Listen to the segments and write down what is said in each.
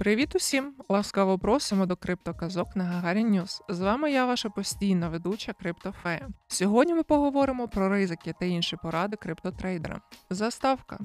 Привіт усім! Ласкаво просимо до криптоказок на Gagarin News. З вами я, ваша постійна ведуча Криптофея. Сьогодні ми поговоримо про ризики та інші поради криптотрейдера. Заставка.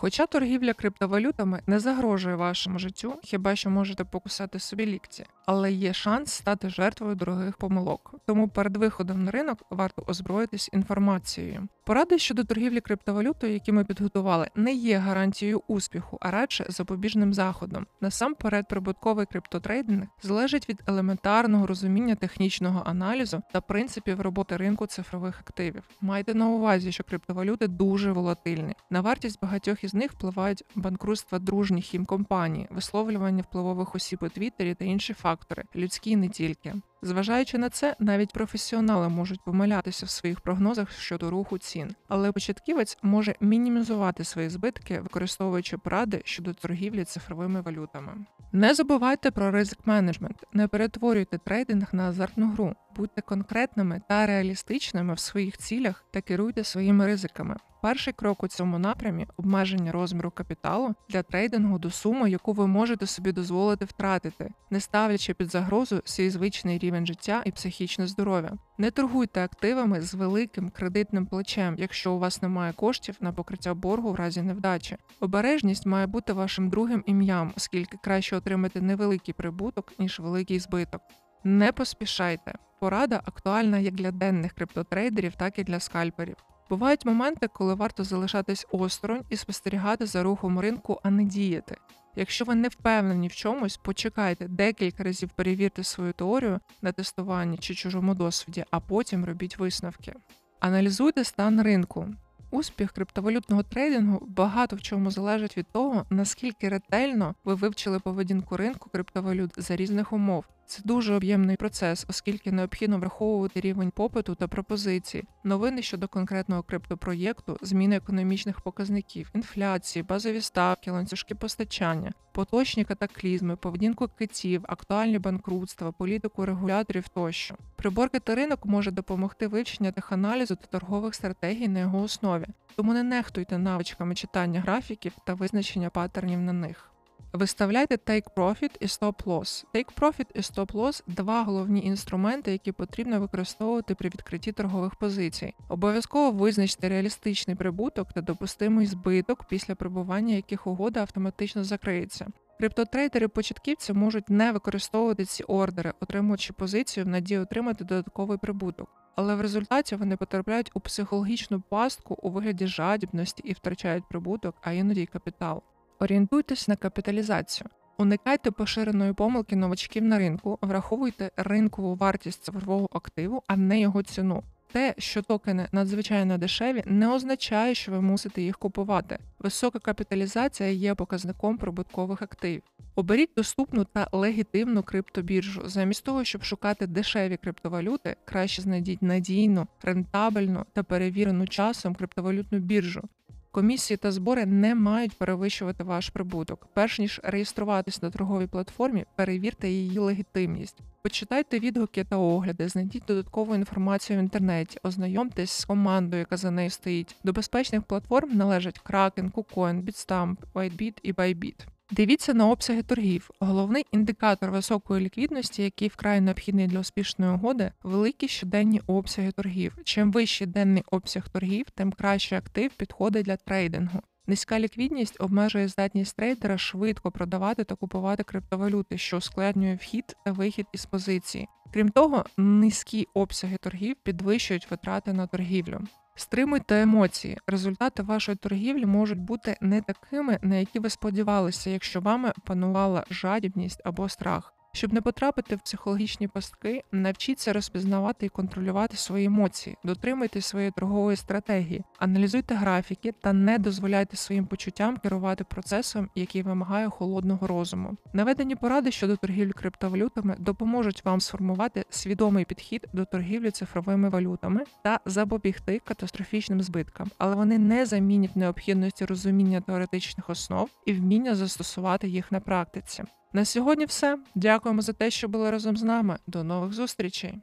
Хоча торгівля криптовалютами не загрожує вашому життю, хіба що можете покусати собі лікті, але є шанс стати жертвою дорогих помилок. Тому перед виходом на ринок варто озброїтись інформацією. Поради щодо торгівлі криптовалютою, які ми підготували, не є гарантією успіху, а радше запобіжним заходом. Насамперед, прибутковий криптотрейдинг залежить від елементарного розуміння технічного аналізу та принципів роботи ринку цифрових активів. Майте на увазі, що криптовалюти дуже волатильні. На вартість багатьох із них впливають банкрутства дружніх їм компаній, висловлювання впливових осіб у Твіттері та інші фактори, людські і не тільки. Зважаючи на це, навіть професіонали можуть помилятися в своїх прогнозах щодо руху цін, але початківець може мінімізувати свої збитки, використовуючи поради щодо торгівлі цифровими валютами. Не забувайте про ризик менеджмент, не перетворюйте трейдинг на азартну гру, будьте конкретними та реалістичними в своїх цілях та керуйте своїми ризиками. Перший крок у цьому напрямі обмеження розміру капіталу для трейдингу до суми, яку ви можете собі дозволити втратити, не ставлячи під загрозу свій звичний рівень життя і психічне здоров'я. Не торгуйте активами з великим кредитним плечем, якщо у вас немає коштів на покриття боргу в разі невдачі. Обережність має бути вашим другим ім'ям, оскільки краще отримати невеликий прибуток ніж великий збиток. Не поспішайте. Порада актуальна як для денних криптотрейдерів, так і для скальперів. Бувають моменти, коли варто залишатись осторонь і спостерігати за рухом ринку, а не діяти. Якщо ви не впевнені в чомусь, почекайте декілька разів перевірте свою теорію на тестуванні чи чужому досвіді, а потім робіть висновки. Аналізуйте стан ринку. Успіх криптовалютного трейдингу багато в чому залежить від того, наскільки ретельно ви вивчили поведінку ринку криптовалют за різних умов. Це дуже об'ємний процес, оскільки необхідно враховувати рівень попиту та пропозиції, новини щодо конкретного криптопроєкту, зміни економічних показників, інфляції, базові ставки, ланцюжки постачання, поточні катаклізми, поведінку китів, актуальні банкрутства, політику регуляторів тощо. Приборки та ринок може допомогти вивчення теханалізу та торгових стратегій на його основі, тому не нехтуйте навичками читання графіків та визначення паттернів на них. Виставляйте Take Profit і Stop Loss. Take Profit і Stop Loss – два головні інструменти, які потрібно використовувати при відкритті торгових позицій. Обов'язково визначте реалістичний прибуток та допустимий збиток, після прибування яких угода автоматично закриється. Криптотрейдери-початківці можуть не використовувати ці ордери, отримуючи позицію в надії отримати додатковий прибуток. Але в результаті вони потрапляють у психологічну пастку у вигляді жадібності і втрачають прибуток, а іноді й капітал. Орієнтуйтесь на капіталізацію. Уникайте поширеної помилки новачків на ринку, враховуйте ринкову вартість цифрового активу, а не його ціну. Те, що токени надзвичайно дешеві, не означає, що ви мусите їх купувати. Висока капіталізація є показником прибуткових активів. Оберіть доступну та легітимну криптобіржу. Замість того, щоб шукати дешеві криптовалюти, краще знайдіть надійну, рентабельну та перевірену часом криптовалютну біржу. Комісії та збори не мають перевищувати ваш прибуток. Перш ніж реєструватись на торговій платформі, перевірте її легітимність. Почитайте відгуки та огляди, знайдіть додаткову інформацію в інтернеті, ознайомтесь з командою, яка за нею стоїть. До безпечних платформ належать Kraken, KuCoin, Bitstamp, WhiteBit і Bybit. Дивіться на обсяги торгів. Головний індикатор високої ліквідності, який вкрай необхідний для успішної угоди, великі щоденні обсяги торгів. Чим вищий денний обсяг торгів, тим краще актив підходить для трейдингу. Низька ліквідність обмежує здатність трейдера швидко продавати та купувати криптовалюти, що ускладнює вхід та вихід із позиції. Крім того, низькі обсяги торгів підвищують витрати на торгівлю. Стримуйте емоції. Результати вашої торгівлі можуть бути не такими, на які ви сподівалися, якщо вами панувала жадібність або страх. Щоб не потрапити в психологічні пастки, навчіться розпізнавати і контролювати свої емоції, дотримуйте своєї торгової стратегії, аналізуйте графіки та не дозволяйте своїм почуттям керувати процесом, який вимагає холодного розуму. Наведені поради щодо торгівлі криптовалютами допоможуть вам сформувати свідомий підхід до торгівлі цифровими валютами та запобігти катастрофічним збиткам, але вони не замінять необхідності розуміння теоретичних основ і вміння застосувати їх на практиці. На сьогодні все. Дякуємо за те, що були разом з нами. До нових зустрічей!